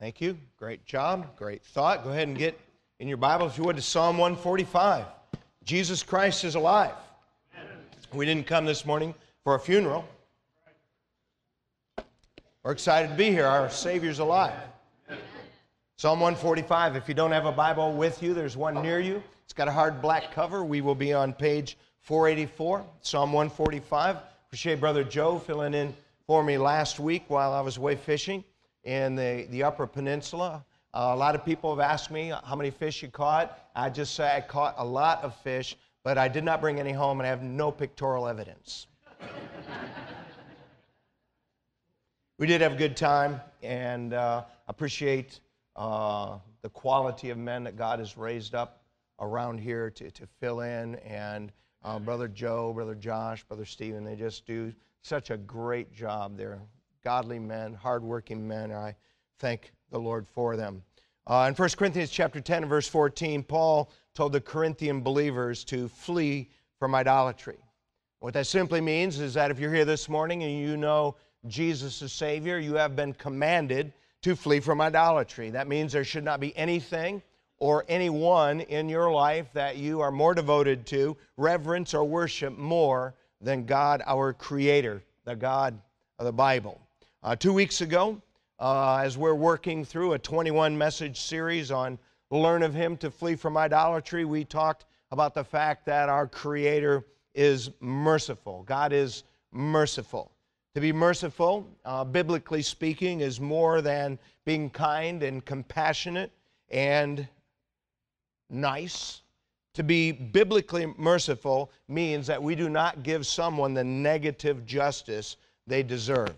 Thank you. Great job. Great thought. Go ahead and get in your Bible, if you would, to Psalm 145. Jesus Christ is alive. We didn't come this morning for a funeral. We're excited to be here. Our Savior's alive. Psalm 145. If you don't have a Bible with you, there's one near you. It's got a hard black cover. We will be on page 484, Psalm 145. Appreciate Brother Joe filling in for me last week while I was away fishing in the, the Upper Peninsula. Uh, a lot of people have asked me how many fish you caught. I just say I caught a lot of fish, but I did not bring any home and I have no pictorial evidence. we did have a good time and uh, appreciate uh, the quality of men that God has raised up around here to, to fill in. And uh, Brother Joe, Brother Josh, Brother Stephen, they just do such a great job. They're godly men, hardworking men. I thank the Lord for them. Uh, in 1 Corinthians chapter 10 and verse 14, Paul told the Corinthian believers to flee from idolatry. What that simply means is that if you're here this morning and you know Jesus is Savior, you have been commanded to flee from idolatry. That means there should not be anything or anyone in your life that you are more devoted to, reverence, or worship more than God, our Creator, the God of the Bible. Uh, two weeks ago, uh, as we're working through a 21 message series on Learn of Him to Flee from Idolatry, we talked about the fact that our Creator is merciful. God is merciful. To be merciful, uh, biblically speaking, is more than being kind and compassionate and nice. To be biblically merciful means that we do not give someone the negative justice they deserve.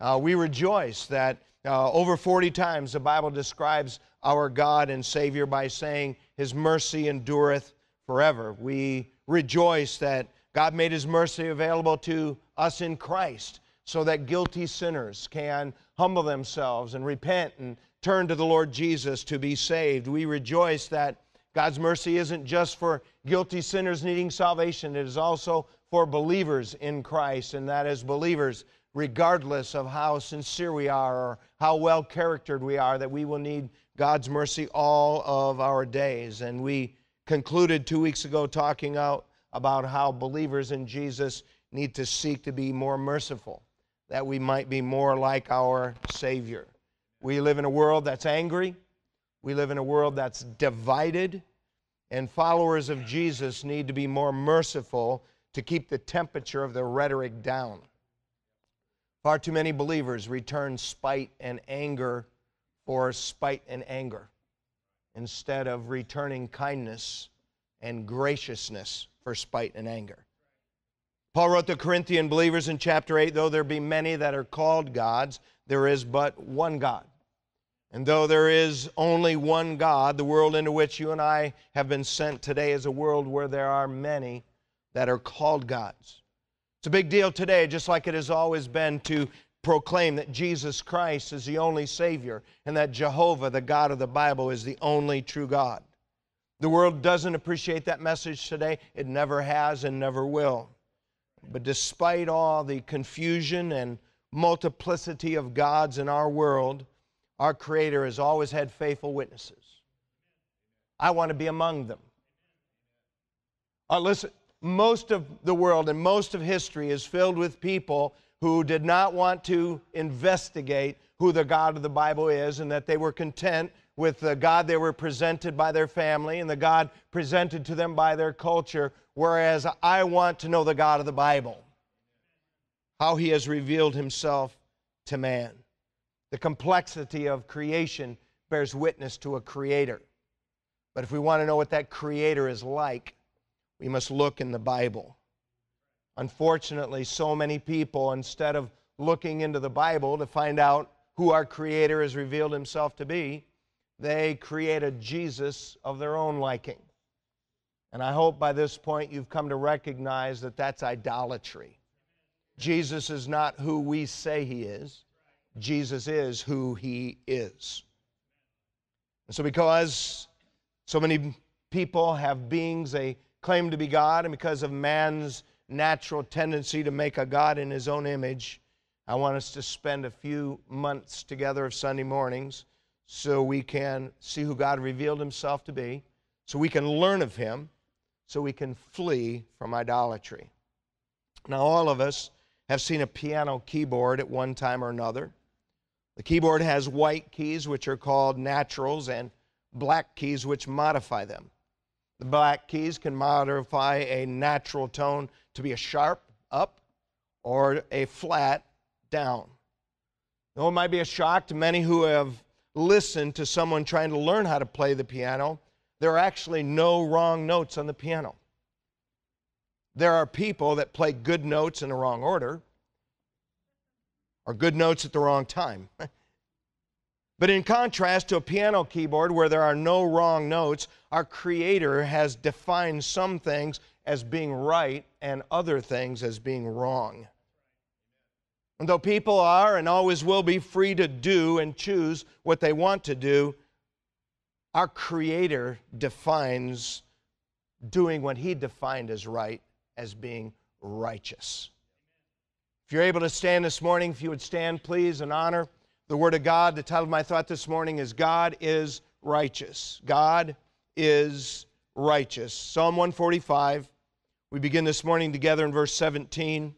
Uh, we rejoice that uh, over 40 times the Bible describes our God and Savior by saying, His mercy endureth forever. We rejoice that God made His mercy available to us in Christ so that guilty sinners can humble themselves and repent and turn to the Lord Jesus to be saved. We rejoice that God's mercy isn't just for guilty sinners needing salvation, it is also for believers in Christ, and that as believers, regardless of how sincere we are or how well charactered we are, that we will need God's mercy all of our days. And we concluded two weeks ago talking out about how believers in Jesus need to seek to be more merciful that we might be more like our Savior. We live in a world that's angry, we live in a world that's divided, and followers of Jesus need to be more merciful to keep the temperature of the rhetoric down. Far too many believers return spite and anger for spite and anger instead of returning kindness and graciousness for spite and anger. Paul wrote the Corinthian believers in chapter 8 though there be many that are called gods, there is but one God. And though there is only one God, the world into which you and I have been sent today is a world where there are many that are called gods. It's a big deal today, just like it has always been to proclaim that Jesus Christ is the only Savior and that Jehovah, the God of the Bible, is the only true God. The world doesn't appreciate that message today. It never has and never will. But despite all the confusion and multiplicity of gods in our world, our Creator has always had faithful witnesses. I want to be among them. Uh, listen, most of the world and most of history is filled with people who did not want to investigate who the God of the Bible is and that they were content with the God they were presented by their family and the God presented to them by their culture, whereas I want to know the God of the Bible, how He has revealed Himself to man. The complexity of creation bears witness to a creator. But if we want to know what that creator is like, we must look in the Bible. Unfortunately, so many people, instead of looking into the Bible to find out who our Creator has revealed Himself to be, they create a Jesus of their own liking. And I hope by this point you've come to recognize that that's idolatry. Jesus is not who we say he is, Jesus is who he is. And so, because so many people have beings they claim to be God, and because of man's natural tendency to make a God in his own image, I want us to spend a few months together of Sunday mornings so we can see who God revealed himself to be, so we can learn of him, so we can flee from idolatry. Now, all of us have seen a piano keyboard at one time or another. The keyboard has white keys, which are called naturals, and black keys, which modify them. The black keys can modify a natural tone to be a sharp up or a flat down. Though it might be a shock to many who have listened to someone trying to learn how to play the piano, there are actually no wrong notes on the piano. There are people that play good notes in the wrong order or good notes at the wrong time. but in contrast to a piano keyboard where there are no wrong notes, our Creator has defined some things as being right and other things as being wrong. And though people are and always will be free to do and choose what they want to do, our Creator defines doing what He defined as right as being righteous. If you're able to stand this morning, if you would stand, please, and honor the Word of God. The title of my thought this morning is God is righteous. God is righteous. Psalm 145. We begin this morning together in verse 17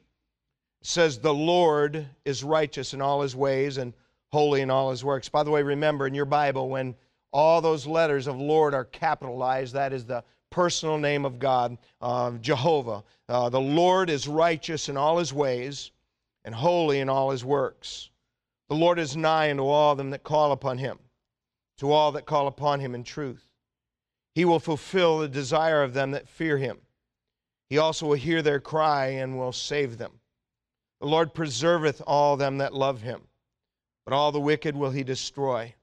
says, The Lord is righteous in all his ways and holy in all his works. By the way, remember in your Bible, when all those letters of Lord are capitalized, that is the personal name of God, uh, Jehovah. Uh, the Lord is righteous in all his ways and holy in all his works. The Lord is nigh unto all them that call upon him, to all that call upon him in truth. He will fulfill the desire of them that fear him. He also will hear their cry and will save them. The Lord preserveth all them that love him, but all the wicked will he destroy.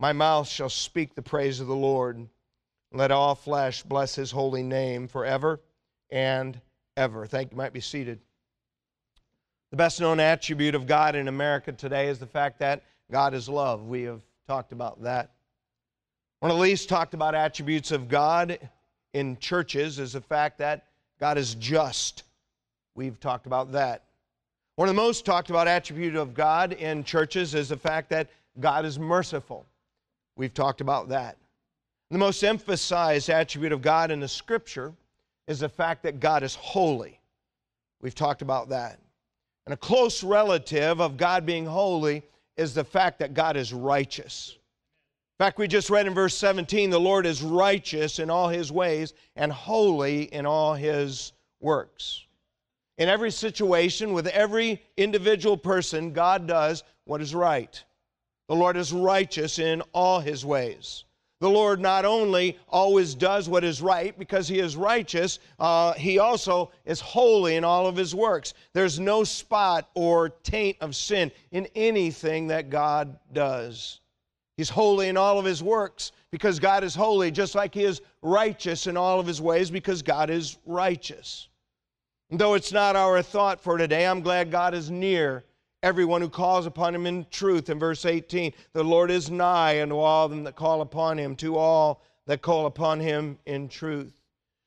My mouth shall speak the praise of the Lord. Let all flesh bless his holy name forever and ever. Thank you. might be seated. The best known attribute of God in America today is the fact that God is love. We have talked about that. One of the least talked about attributes of God in churches is the fact that God is just. We've talked about that. One of the most talked about attributes of God in churches is the fact that God is merciful. We've talked about that. The most emphasized attribute of God in the scripture is the fact that God is holy. We've talked about that. And a close relative of God being holy is the fact that God is righteous. In fact, we just read in verse 17 the Lord is righteous in all his ways and holy in all his works. In every situation, with every individual person, God does what is right. The Lord is righteous in all his ways. The Lord not only always does what is right because he is righteous, uh, he also is holy in all of his works. There's no spot or taint of sin in anything that God does. He's holy in all of his works because God is holy, just like he is righteous in all of his ways because God is righteous. And Though it's not our thought for today, I'm glad God is near everyone who calls upon him in truth. In verse 18, the Lord is nigh unto all them that call upon him, to all that call upon him in truth.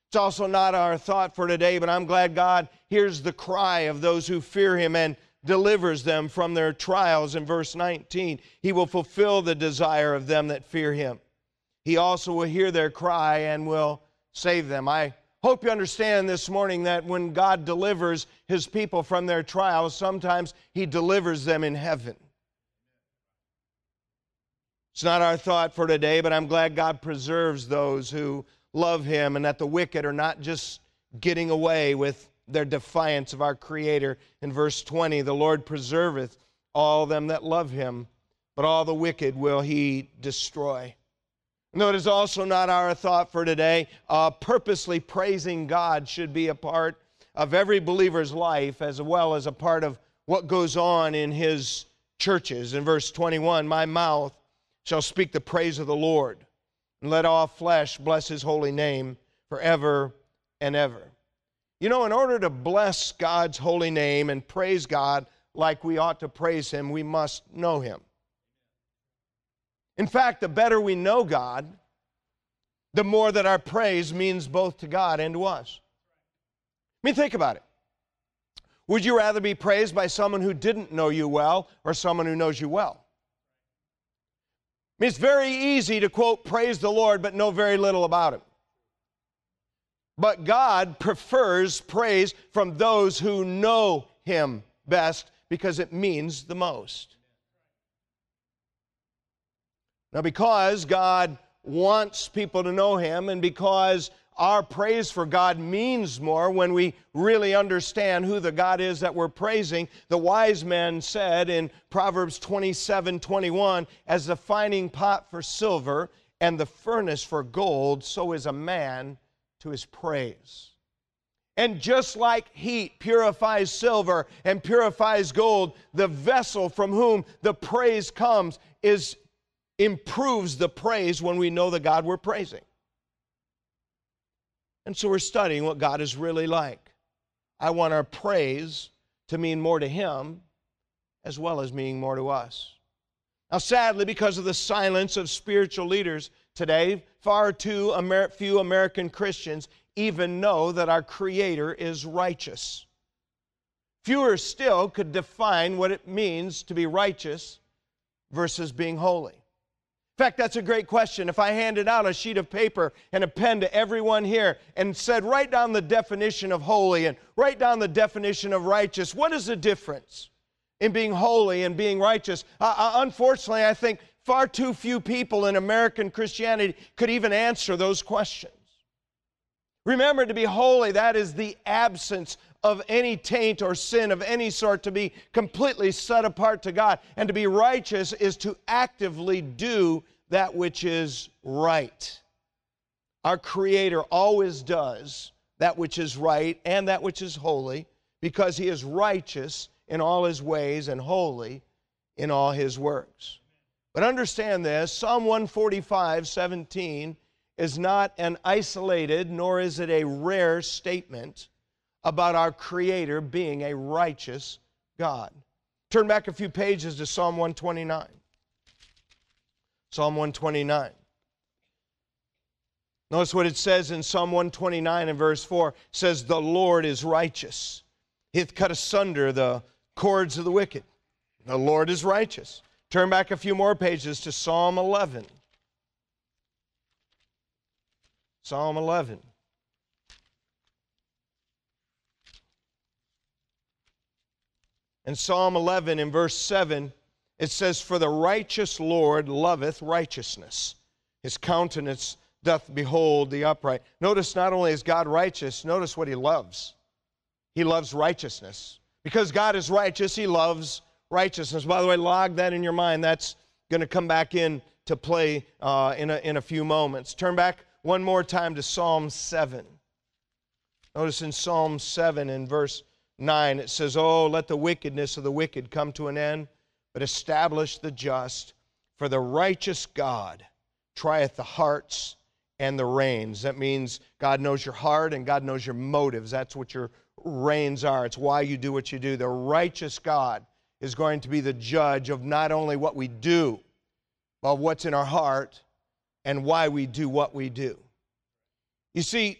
It's also not our thought for today, but I'm glad God hears the cry of those who fear him and delivers them from their trials. In verse 19, he will fulfill the desire of them that fear him. He also will hear their cry and will save them. I Hope you understand this morning that when God delivers his people from their trials, sometimes he delivers them in heaven. It's not our thought for today, but I'm glad God preserves those who love him and that the wicked are not just getting away with their defiance of our Creator. In verse 20, the Lord preserveth all them that love him, but all the wicked will he destroy. No, it is also not our thought for today. Uh, purposely praising God should be a part of every believer's life as well as a part of what goes on in his churches. In verse 21, my mouth shall speak the praise of the Lord, and let all flesh bless his holy name forever and ever. You know, in order to bless God's holy name and praise God like we ought to praise him, we must know him. In fact, the better we know God, the more that our praise means both to God and to us. I mean, think about it. Would you rather be praised by someone who didn't know you well or someone who knows you well? I mean, it's very easy to quote, praise the Lord, but know very little about Him. But God prefers praise from those who know Him best because it means the most. Now, because God wants people to know Him and because our praise for God means more when we really understand who the God is that we're praising. The wise men said in Proverbs 27 21, as the fining pot for silver and the furnace for gold, so is a man to his praise. And just like heat purifies silver and purifies gold, the vessel from whom the praise comes is improves the praise when we know the God we're praising. And so we're studying what God is really like. I want our praise to mean more to Him as well as meaning more to us. Now, sadly, because of the silence of spiritual leaders today, far too Amer- few American Christians even know that our Creator is righteous. Fewer still could define what it means to be righteous versus being holy. In fact, that's a great question. If I handed out a sheet of paper and a pen to everyone here and said, write down the definition of holy and write down the definition of righteous, what is the difference in being holy and being righteous? Uh, uh, unfortunately, I think far too few people in American Christianity could even answer those questions. Remember, to be holy, that is the absence of any taint or sin of any sort, to be completely set apart to God. And to be righteous is to actively do that which is right. Our Creator always does that which is right and that which is holy because He is righteous in all His ways and holy in all His works. But understand this Psalm 145 17 is not an isolated, nor is it a rare statement about our Creator being a righteous God. Turn back a few pages to Psalm 129. Psalm 129. Notice what it says in Psalm 129 and verse 4 it says, The Lord is righteous. He hath cut asunder the cords of the wicked. The Lord is righteous. Turn back a few more pages to Psalm 11. Psalm 11. In Psalm 11, in verse 7, it says, For the righteous Lord loveth righteousness. His countenance doth behold the upright. Notice not only is God righteous, notice what he loves. He loves righteousness. Because God is righteous, he loves righteousness. By the way, log that in your mind. That's going to come back in to play uh, in, a, in a few moments. Turn back one more time to Psalm 7. Notice in Psalm 7 in verse 9, it says, Oh, let the wickedness of the wicked come to an end, but establish the just. For the righteous God trieth the hearts and the reins. That means God knows your heart and God knows your motives. That's what your reins are. It's why you do what you do. The righteous God is going to be the judge of not only what we do, but what's in our heart and why we do what we do. You see,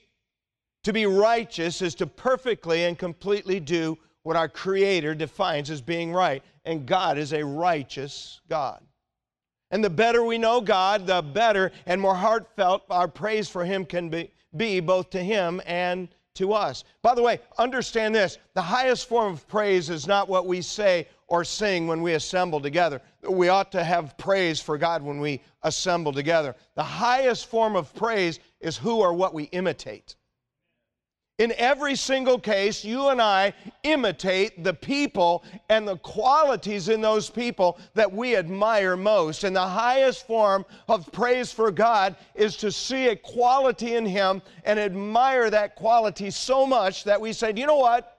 to be righteous is to perfectly and completely do what our Creator defines as being right. And God is a righteous God. And the better we know God, the better and more heartfelt our praise for Him can be, be both to Him and to us. By the way, understand this the highest form of praise is not what we say or sing when we assemble together. We ought to have praise for God when we assemble together. The highest form of praise is who or what we imitate. In every single case, you and I imitate the people and the qualities in those people that we admire most. And the highest form of praise for God is to see a quality in Him and admire that quality so much that we say, you know what?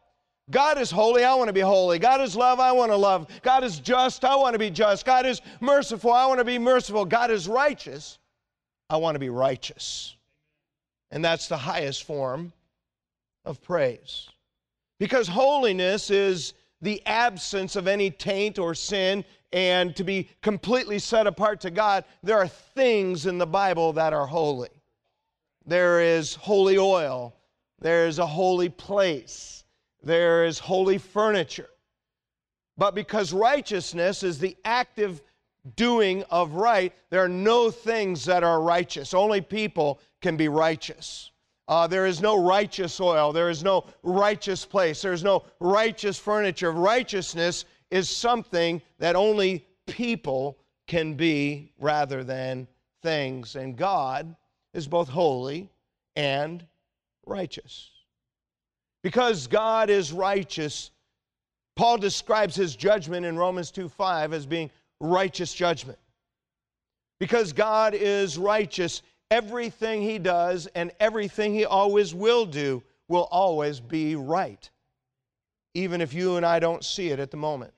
God is holy, I want to be holy. God is love, I want to love. God is just, I want to be just. God is merciful, I want to be merciful. God is righteous, I want to be righteous. And that's the highest form of praise. Because holiness is the absence of any taint or sin, and to be completely set apart to God, there are things in the Bible that are holy. There is holy oil, there is a holy place, there is holy furniture. But because righteousness is the active doing of right. There are no things that are righteous. Only people can be righteous. Uh, there is no righteous oil. There is no righteous place. There is no righteous furniture. Righteousness is something that only people can be rather than things. And God is both holy and righteous. Because God is righteous, Paul describes his judgment in Romans 2 5 as being righteous judgment. Because God is righteous, everything he does and everything he always will do will always be right, even if you and I don't see it at the moment.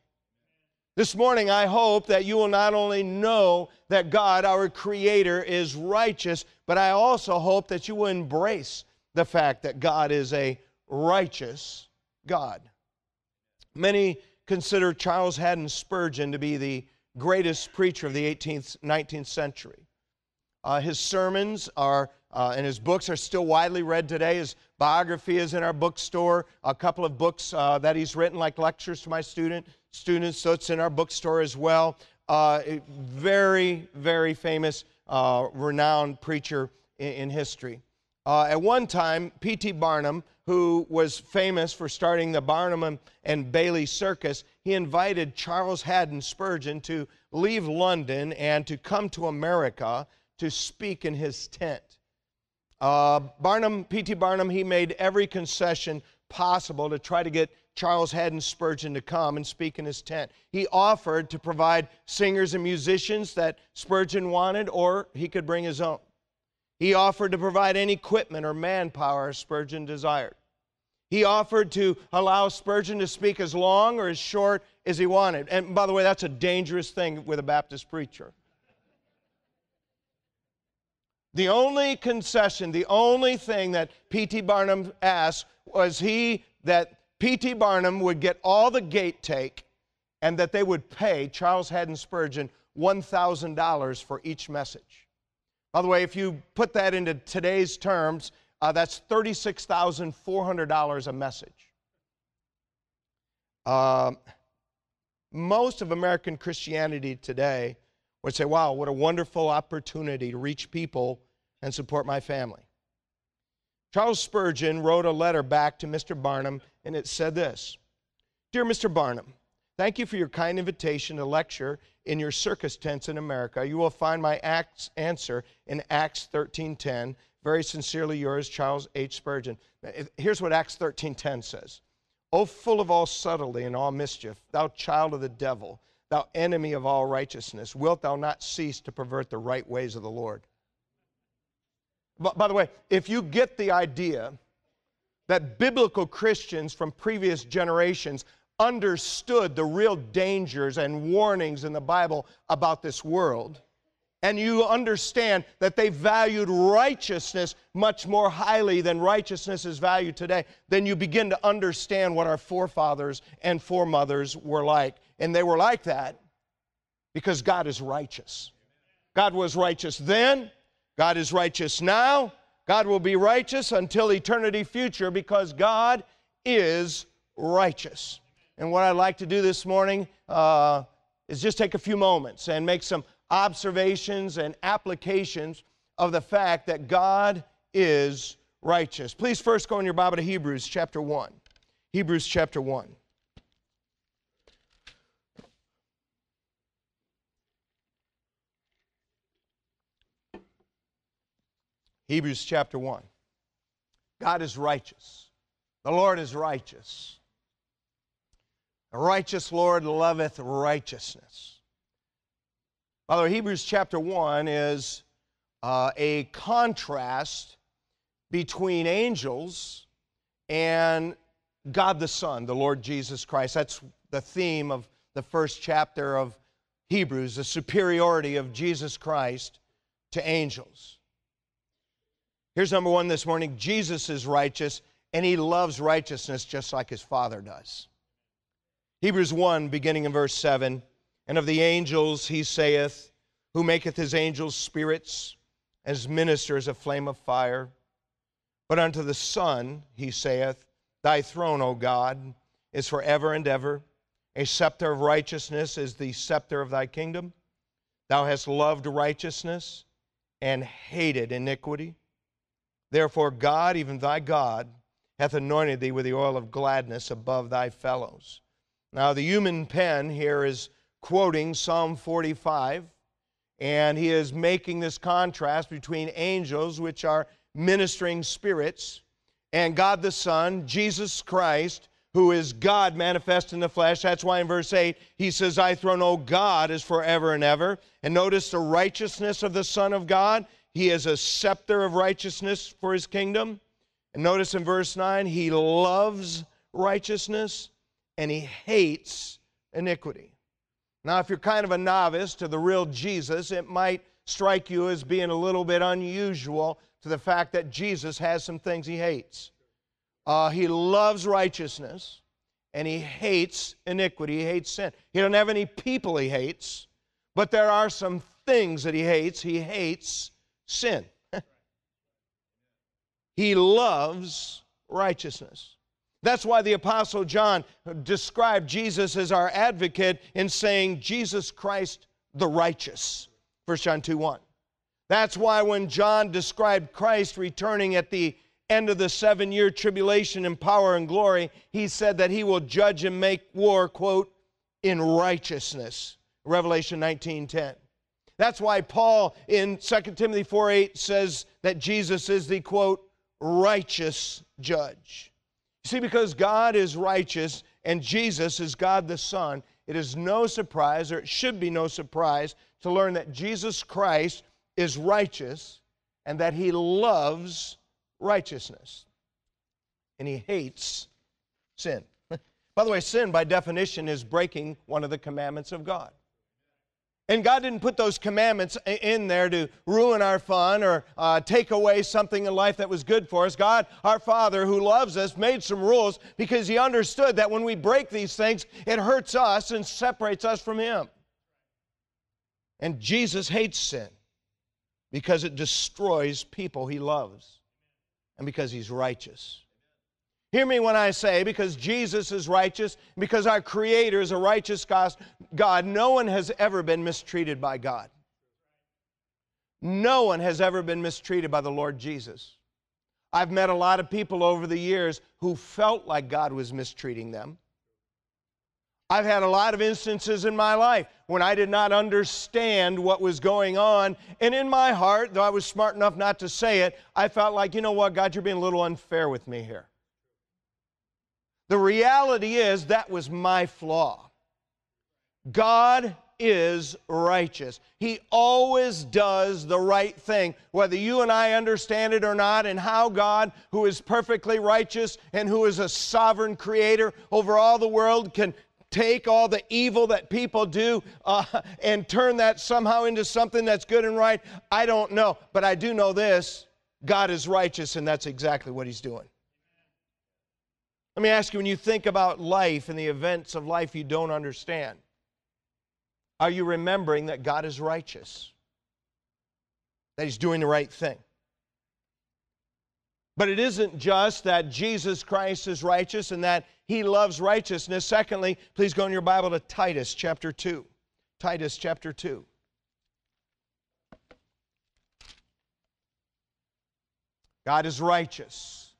This morning, I hope that you will not only know that God, our Creator, is righteous, but I also hope that you will embrace the fact that God is a righteous God. Many consider Charles Haddon Spurgeon to be the greatest preacher of the 18th, 19th century. Uh, his sermons are uh, and his books are still widely read today. His biography is in our bookstore. A couple of books uh, that he's written, like lectures to my student students, so it's in our bookstore as well. Uh, very, very famous, uh, renowned preacher in, in history. Uh, at one time, P.T. Barnum, who was famous for starting the Barnum and Bailey Circus, he invited Charles Haddon Spurgeon to leave London and to come to America to speak in his tent. Uh, Barnum, P.T. Barnum, he made every concession possible to try to get Charles Haddon Spurgeon to come and speak in his tent. He offered to provide singers and musicians that Spurgeon wanted, or he could bring his own. He offered to provide any equipment or manpower Spurgeon desired. He offered to allow Spurgeon to speak as long or as short as he wanted. And by the way, that's a dangerous thing with a Baptist preacher. The only concession, the only thing that P.T. Barnum asked was he that P.T. Barnum would get all the gate take and that they would pay Charles Haddon Spurgeon $1,000 for each message. By the way, if you put that into today's terms, uh, that's $36,400 a message. Uh, most of American Christianity today would say, wow, what a wonderful opportunity to reach people and support my family. Charles Spurgeon wrote a letter back to Mr. Barnum, and it said this Dear Mr. Barnum, thank you for your kind invitation to lecture in your circus tents in America. You will find my Acts answer in Acts 13:10. Very sincerely yours, Charles H. Spurgeon. Here's what Acts 13:10 says. O full of all subtlety and all mischief, thou child of the devil, thou enemy of all righteousness, wilt thou not cease to pervert the right ways of the Lord? But by the way, if you get the idea that biblical Christians from previous generations understood the real dangers and warnings in the Bible about this world, and you understand that they valued righteousness much more highly than righteousness is valued today, then you begin to understand what our forefathers and foremothers were like. And they were like that because God is righteous. God was righteous then, God is righteous now, God will be righteous until eternity future because God is righteous. And what I'd like to do this morning uh, is just take a few moments and make some observations and applications of the fact that God is righteous. Please first go in your Bible to Hebrews chapter 1. Hebrews chapter 1. Hebrews chapter 1. God is righteous. The Lord is righteous. A righteous Lord loveth righteousness. Way, Hebrews chapter 1 is uh, a contrast between angels and God the Son, the Lord Jesus Christ. That's the theme of the first chapter of Hebrews, the superiority of Jesus Christ to angels. Here's number one this morning Jesus is righteous, and he loves righteousness just like his Father does. Hebrews 1, beginning in verse 7 And of the angels he saith, Who maketh his angels spirits, as ministers of flame of fire. But unto the Son he saith, Thy throne, O God, is forever and ever. A scepter of righteousness is the scepter of thy kingdom. Thou hast loved righteousness and hated iniquity. Therefore, God, even thy God, hath anointed thee with the oil of gladness above thy fellows. Now, the human pen here is quoting Psalm 45, and he is making this contrast between angels, which are ministering spirits, and God the Son, Jesus Christ, who is God manifest in the flesh. That's why in verse 8 he says, Thy throne, O God, is forever and ever. And notice the righteousness of the Son of God. He is a scepter of righteousness for his kingdom. And notice in verse 9, he loves righteousness and he hates iniquity. Now, if you're kind of a novice to the real Jesus, it might strike you as being a little bit unusual to the fact that Jesus has some things he hates. Uh, he loves righteousness and he hates iniquity. He hates sin. He doesn't have any people he hates, but there are some things that he hates. He hates sin. he loves righteousness. That's why the Apostle John described Jesus as our advocate in saying, Jesus Christ the righteous. 1 John 2 1. That's why when John described Christ returning at the end of the seven year tribulation in power and glory, he said that he will judge and make war, quote, in righteousness. Revelation 19:10. That's why Paul in 2 Timothy 4:8 says that Jesus is the quote righteous judge. You see, because God is righteous and Jesus is God the Son, it is no surprise, or it should be no surprise, to learn that Jesus Christ is righteous and that he loves righteousness. And he hates sin. by the way, sin, by definition, is breaking one of the commandments of God. And God didn't put those commandments in there to ruin our fun or uh, take away something in life that was good for us. God, our Father, who loves us, made some rules because He understood that when we break these things, it hurts us and separates us from Him. And Jesus hates sin because it destroys people He loves and because he's righteous. Hear me when I say, because Jesus is righteous, because our Creator is a righteous God, no one has ever been mistreated by God. No one has ever been mistreated by the Lord Jesus. I've met a lot of people over the years who felt like God was mistreating them. I've had a lot of instances in my life when I did not understand what was going on. And in my heart, though I was smart enough not to say it, I felt like, you know what, God, you're being a little unfair with me here. The reality is that was my flaw. God is righteous. He always does the right thing, whether you and I understand it or not, and how God, who is perfectly righteous and who is a sovereign creator over all the world, can take all the evil that people do uh, and turn that somehow into something that's good and right? I don't know. But I do know this God is righteous, and that's exactly what He's doing. Let me ask you when you think about life and the events of life you don't understand, are you remembering that God is righteous? That He's doing the right thing? But it isn't just that Jesus Christ is righteous and that he loves righteousness. Secondly, please go in your Bible to Titus chapter 2. Titus chapter 2. God is righteous.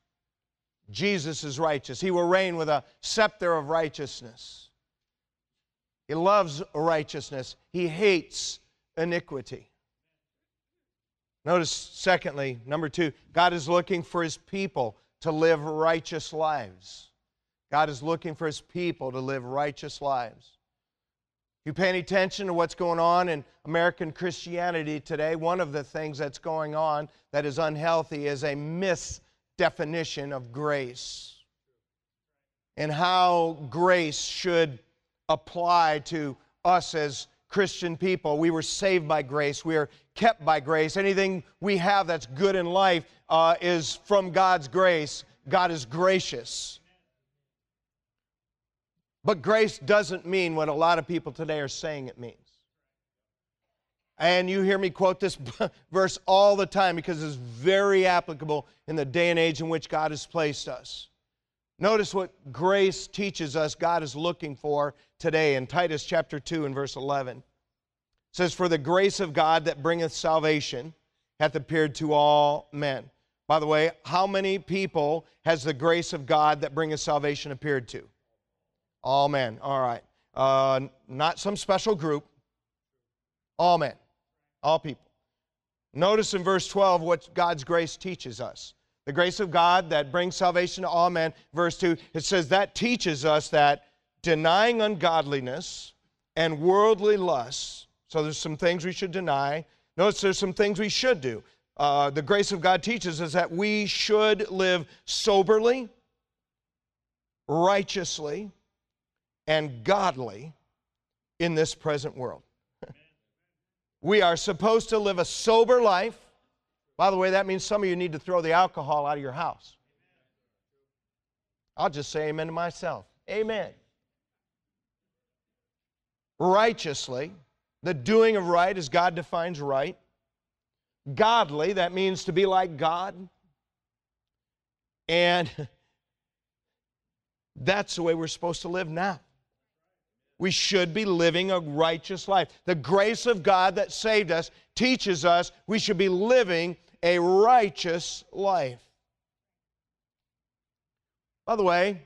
Jesus is righteous. He will reign with a scepter of righteousness. He loves righteousness. He hates iniquity. Notice, secondly, number two, God is looking for his people to live righteous lives. God is looking for his people to live righteous lives. If you pay any attention to what's going on in American Christianity today, one of the things that's going on that is unhealthy is a misdefinition of grace and how grace should apply to us as Christian people. We were saved by grace. We are kept by grace. Anything we have that's good in life uh, is from God's grace. God is gracious. But grace doesn't mean what a lot of people today are saying it means. And you hear me quote this verse all the time because it's very applicable in the day and age in which God has placed us. Notice what grace teaches us God is looking for today in Titus chapter 2 and verse 11. says, For the grace of God that bringeth salvation hath appeared to all men. By the way, how many people has the grace of God that bringeth salvation appeared to? All men. All right. Uh, not some special group. All men. All people. Notice in verse 12 what God's grace teaches us. The grace of God that brings salvation to all men. Verse 2, it says that teaches us that denying ungodliness and worldly lusts, so there's some things we should deny. Notice there's some things we should do. Uh, the grace of God teaches us that we should live soberly, righteously, and godly in this present world. We are supposed to live a sober life. By the way, that means some of you need to throw the alcohol out of your house. I'll just say amen to myself. Amen. Righteously, the doing of right as God defines right. Godly, that means to be like God. And that's the way we're supposed to live now. We should be living a righteous life. The grace of God that saved us teaches us we should be living a righteous life. By the way,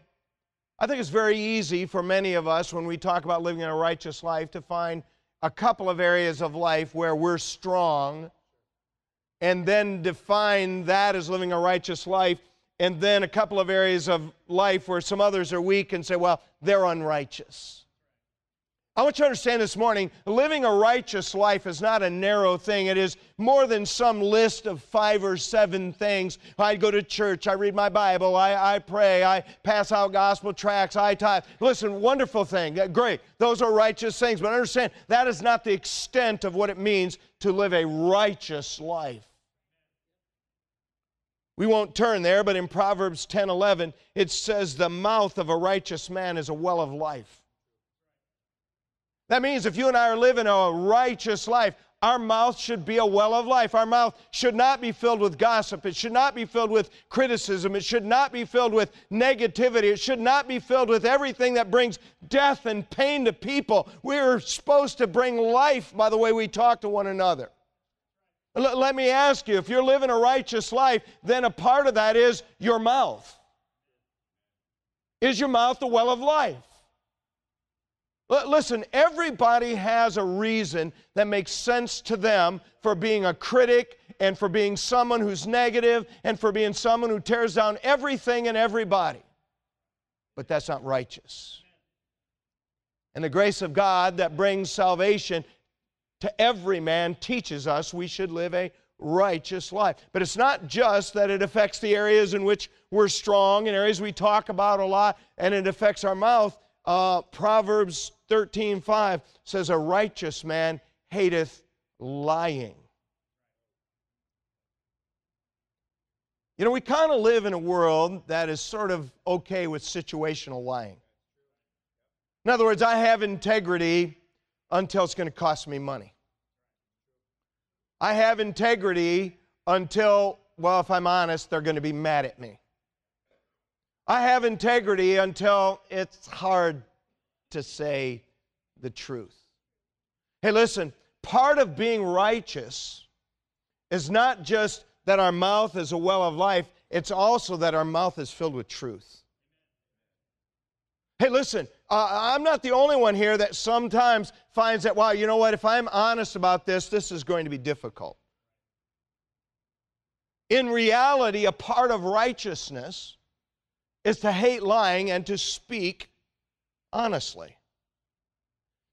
I think it's very easy for many of us when we talk about living a righteous life to find a couple of areas of life where we're strong and then define that as living a righteous life, and then a couple of areas of life where some others are weak and say, well, they're unrighteous. I want you to understand this morning living a righteous life is not a narrow thing. It is more than some list of five or seven things. I go to church, I read my Bible, I, I pray, I pass out gospel tracts, I tithe. Listen, wonderful thing. Great. Those are righteous things. But understand, that is not the extent of what it means to live a righteous life. We won't turn there, but in Proverbs 10 11, it says, The mouth of a righteous man is a well of life. That means if you and I are living a righteous life, our mouth should be a well of life. Our mouth should not be filled with gossip. It should not be filled with criticism. It should not be filled with negativity. It should not be filled with everything that brings death and pain to people. We're supposed to bring life by the way we talk to one another. L- let me ask you if you're living a righteous life, then a part of that is your mouth. Is your mouth the well of life? Listen, everybody has a reason that makes sense to them for being a critic and for being someone who's negative and for being someone who tears down everything and everybody. But that's not righteous. And the grace of God that brings salvation to every man teaches us we should live a righteous life. But it's not just that it affects the areas in which we're strong and areas we talk about a lot and it affects our mouth. Uh, Proverbs 13 5 says, A righteous man hateth lying. You know, we kind of live in a world that is sort of okay with situational lying. In other words, I have integrity until it's going to cost me money. I have integrity until, well, if I'm honest, they're going to be mad at me. I have integrity until it's hard to say the truth. Hey, listen, part of being righteous is not just that our mouth is a well of life, it's also that our mouth is filled with truth. Hey, listen, uh, I'm not the only one here that sometimes finds that, wow, you know what, if I'm honest about this, this is going to be difficult. In reality, a part of righteousness is to hate lying and to speak honestly.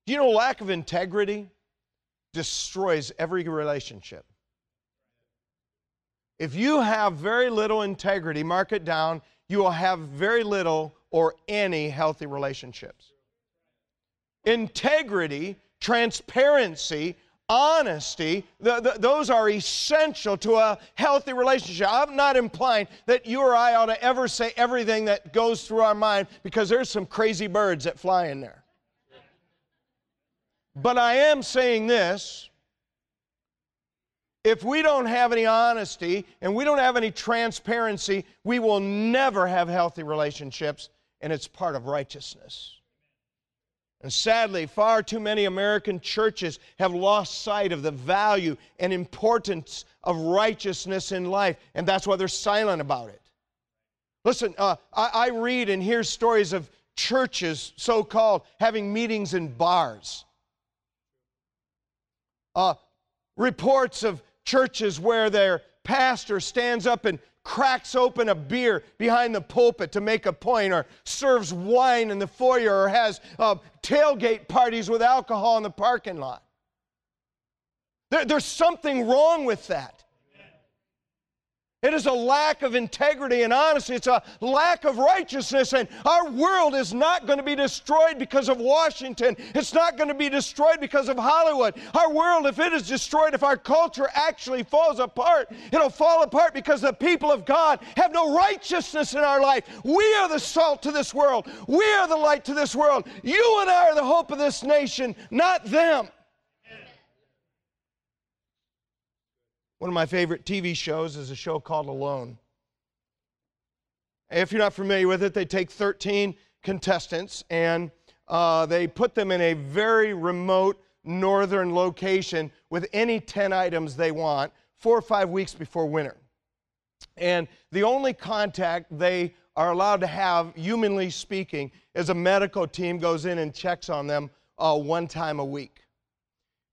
Do you know lack of integrity destroys every relationship? If you have very little integrity, mark it down, you will have very little or any healthy relationships. Integrity, transparency, honesty, the, the, those are essential to a healthy relationship. I'm not implying that you or I ought to ever say everything that goes through our mind because there's some crazy birds that fly in there. But I am saying this if we don't have any honesty and we don't have any transparency, we will never have healthy relationships, and it's part of righteousness. And sadly, far too many American churches have lost sight of the value and importance of righteousness in life, and that's why they're silent about it. Listen, uh, I, I read and hear stories of churches, so called, having meetings in bars. Uh, reports of churches where their pastor stands up and cracks open a beer behind the pulpit to make a point, or serves wine in the foyer, or has uh, tailgate parties with alcohol in the parking lot. There, there's something wrong with that. It is a lack of integrity and honesty. It's a lack of righteousness. And our world is not going to be destroyed because of Washington. It's not going to be destroyed because of Hollywood. Our world, if it is destroyed, if our culture actually falls apart, it'll fall apart because the people of God have no righteousness in our life. We are the salt to this world. We are the light to this world. You and I are the hope of this nation, not them. One of my favorite TV shows is a show called Alone. If you're not familiar with it, they take 13 contestants and uh, they put them in a very remote northern location with any 10 items they want four or five weeks before winter. And the only contact they are allowed to have, humanly speaking, is a medical team goes in and checks on them uh, one time a week.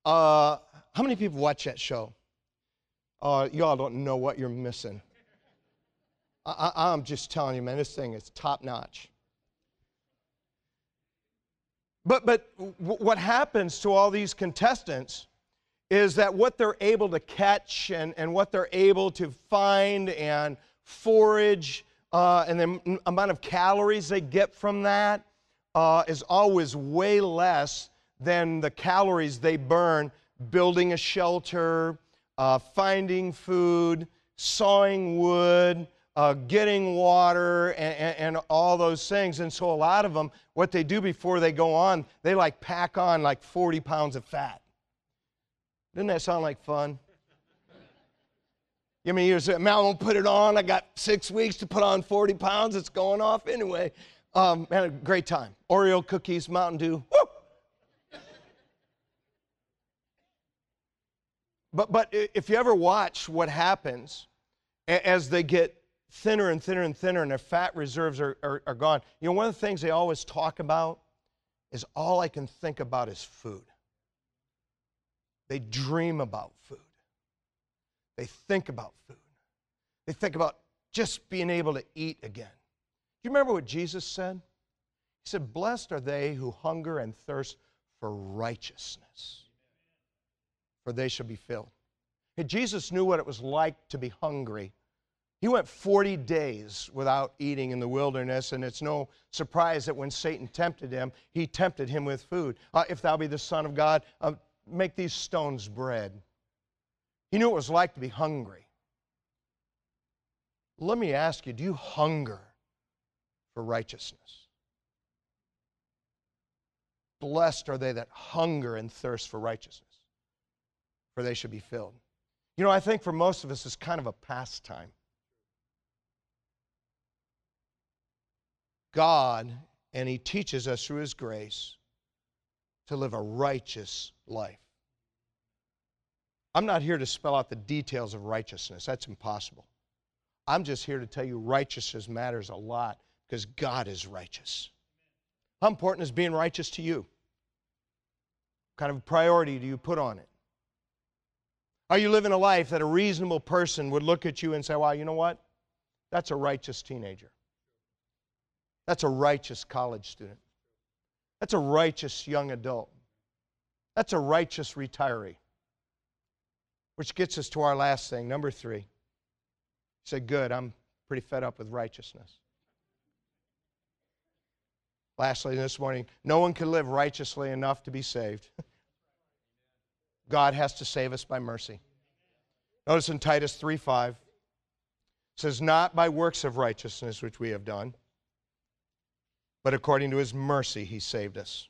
Uh, how many people watch that show? Uh, y'all don't know what you're missing. I, I'm just telling you, man, this thing is top notch. But, but what happens to all these contestants is that what they're able to catch and, and what they're able to find and forage uh, and the amount of calories they get from that uh, is always way less than the calories they burn building a shelter, uh, finding food, sawing wood, uh, getting water, and, and, and, all those things. And so, a lot of them, what they do before they go on, they like pack on like 40 pounds of fat. Doesn't that sound like fun? You mean you say, man, I won't put it on. I got six weeks to put on 40 pounds. It's going off anyway. Um, man, a great time. Oreo cookies, Mountain Dew. Woo! But, but if you ever watch what happens as they get thinner and thinner and thinner and their fat reserves are, are, are gone, you know, one of the things they always talk about is all I can think about is food. They dream about food. They think about food. They think about just being able to eat again. Do you remember what Jesus said? He said, Blessed are they who hunger and thirst for righteousness for they shall be filled. Jesus knew what it was like to be hungry. He went 40 days without eating in the wilderness, and it's no surprise that when Satan tempted him, he tempted him with food. Uh, if thou be the Son of God, uh, make these stones bread. He knew what it was like to be hungry. Let me ask you do you hunger for righteousness? Blessed are they that hunger and thirst for righteousness for they should be filled. You know, I think for most of us, it's kind of a pastime. God, and He teaches us through His grace to live a righteous life. I'm not here to spell out the details of righteousness, that's impossible. I'm just here to tell you righteousness matters a lot because God is righteous. How important is being righteous to you? What kind of priority do you put on it? Are you living a life that a reasonable person would look at you and say, wow, you know what? That's a righteous teenager. That's a righteous college student. That's a righteous young adult. That's a righteous retiree. Which gets us to our last thing, number three. You say, good, I'm pretty fed up with righteousness. Lastly, this morning, no one can live righteously enough to be saved. God has to save us by mercy. Notice in Titus 3 5, says, Not by works of righteousness which we have done, but according to his mercy he saved us,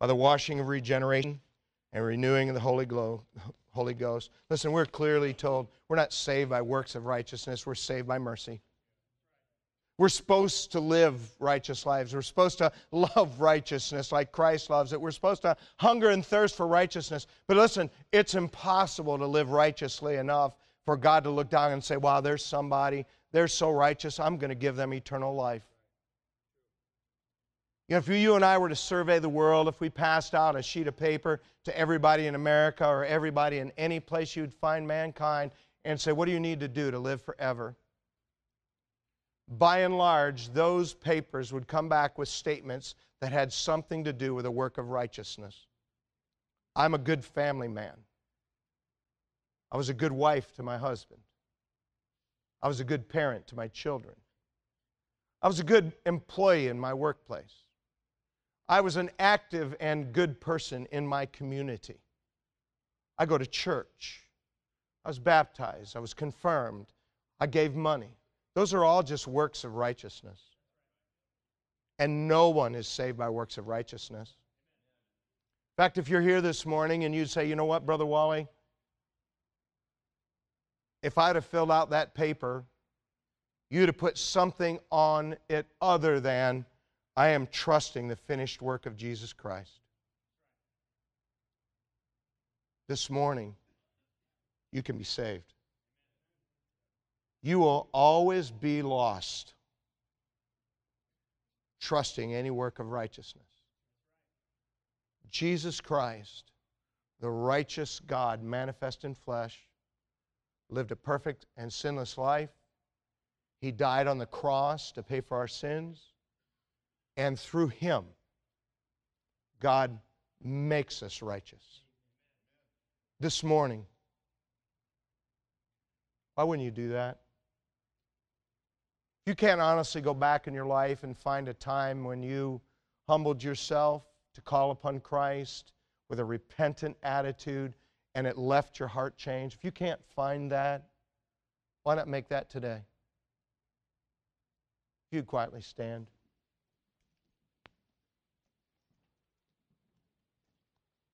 by the washing of regeneration and renewing of the Holy, Glow, Holy Ghost. Listen, we're clearly told we're not saved by works of righteousness, we're saved by mercy. We're supposed to live righteous lives. We're supposed to love righteousness like Christ loves it. We're supposed to hunger and thirst for righteousness. But listen, it's impossible to live righteously enough for God to look down and say, wow, there's somebody, they're so righteous, I'm going to give them eternal life. You know, if you and I were to survey the world, if we passed out a sheet of paper to everybody in America or everybody in any place you'd find mankind and say, What do you need to do to live forever? By and large, those papers would come back with statements that had something to do with a work of righteousness. I'm a good family man. I was a good wife to my husband. I was a good parent to my children. I was a good employee in my workplace. I was an active and good person in my community. I go to church. I was baptized. I was confirmed. I gave money. Those are all just works of righteousness. And no one is saved by works of righteousness. In fact, if you're here this morning and you say, you know what, Brother Wally, if I'd have filled out that paper, you'd have put something on it other than, I am trusting the finished work of Jesus Christ. This morning, you can be saved. You will always be lost trusting any work of righteousness. Jesus Christ, the righteous God manifest in flesh, lived a perfect and sinless life. He died on the cross to pay for our sins. And through him, God makes us righteous. This morning, why wouldn't you do that? You can't honestly go back in your life and find a time when you humbled yourself to call upon Christ with a repentant attitude and it left your heart changed, if you can't find that, why not make that today? If you'd quietly stand.